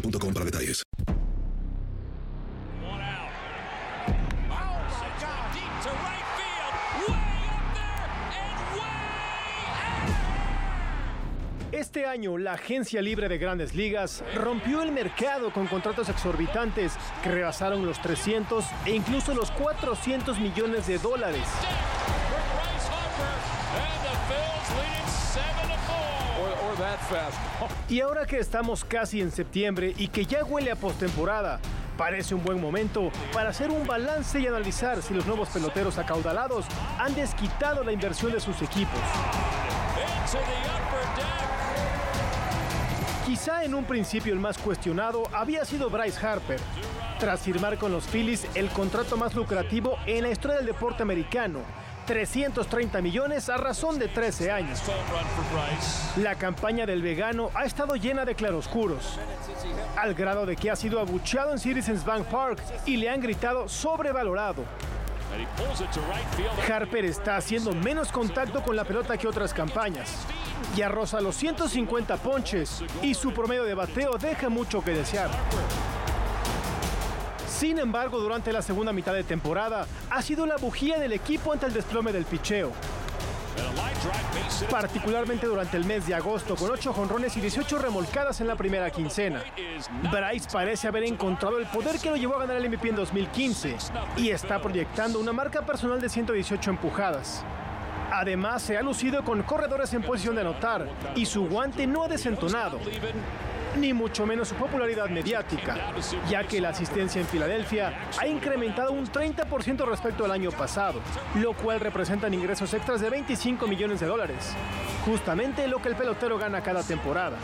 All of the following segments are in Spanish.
para detalles. Este año, la agencia libre de grandes ligas rompió el mercado con contratos exorbitantes que rebasaron los 300 e incluso los 400 millones de dólares. Y ahora que estamos casi en septiembre y que ya huele a postemporada, parece un buen momento para hacer un balance y analizar si los nuevos peloteros acaudalados han desquitado la inversión de sus equipos. Quizá en un principio el más cuestionado había sido Bryce Harper, tras firmar con los Phillies el contrato más lucrativo en la historia del deporte americano, 330 millones a razón de 13 años. La campaña del vegano ha estado llena de claroscuros, al grado de que ha sido abucheado en Citizens Bank Park y le han gritado sobrevalorado. Harper está haciendo menos contacto con la pelota que otras campañas. Ya roza los 150 ponches y su promedio de bateo deja mucho que desear. Sin embargo, durante la segunda mitad de temporada ha sido la bujía del equipo ante el desplome del picheo, particularmente durante el mes de agosto con 8 jonrones y 18 remolcadas en la primera quincena. Bryce parece haber encontrado el poder que lo llevó a ganar el MVP en 2015 y está proyectando una marca personal de 118 empujadas. Además, se ha lucido con corredores en posición de anotar y su guante no ha desentonado, ni mucho menos su popularidad mediática, ya que la asistencia en Filadelfia ha incrementado un 30% respecto al año pasado, lo cual representan ingresos extras de 25 millones de dólares, justamente lo que el pelotero gana cada temporada.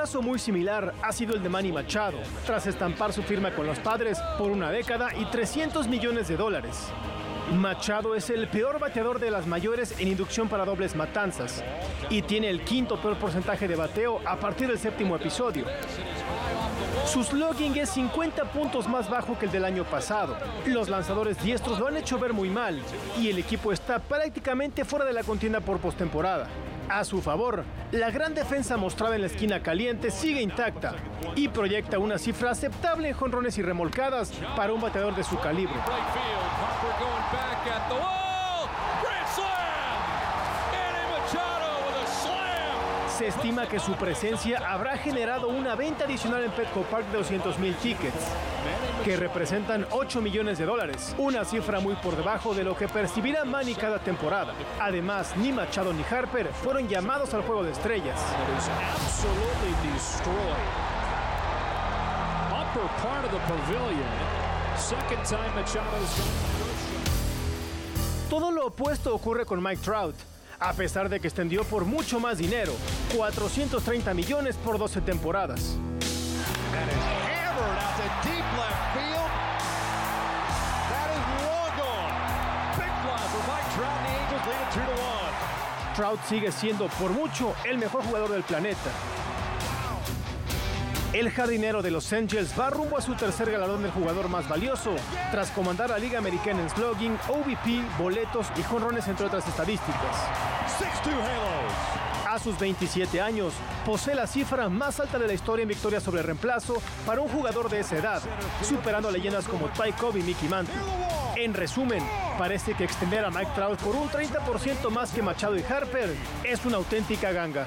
Caso muy similar ha sido el de Manny Machado, tras estampar su firma con los padres por una década y 300 millones de dólares. Machado es el peor bateador de las mayores en inducción para dobles matanzas y tiene el quinto peor porcentaje de bateo a partir del séptimo episodio. Su slugging es 50 puntos más bajo que el del año pasado. Los lanzadores diestros lo han hecho ver muy mal y el equipo está prácticamente fuera de la contienda por postemporada. A su favor, la gran defensa mostrada en la esquina caliente sigue intacta y proyecta una cifra aceptable en jonrones y remolcadas para un bateador de su calibre. Se estima que su presencia habrá generado una venta adicional en Petco Park de 200 mil tickets, que representan 8 millones de dólares, una cifra muy por debajo de lo que percibirá Manny cada temporada. Además, ni Machado ni Harper fueron llamados al juego de estrellas. Todo lo opuesto ocurre con Mike Trout. A pesar de que extendió por mucho más dinero, 430 millones por 12 temporadas. That is hammered out to deep left field. That is long gone. Big fly for Mike Trout and the Angels lead it 2 to 1. Trout sigue siendo por mucho el mejor jugador del planeta. El jardinero de Los Angels va rumbo a su tercer galardón del jugador más valioso, tras comandar la Liga Americana en slugging, OVP, boletos y jonrones, entre otras estadísticas. 6-2 Halos. A sus 27 años, posee la cifra más alta de la historia en victorias sobre reemplazo para un jugador de esa edad, superando leyendas como Ty Cobb y Mickey Mantle. En resumen, parece que extender a Mike Trout por un 30% más que Machado y Harper es una auténtica ganga.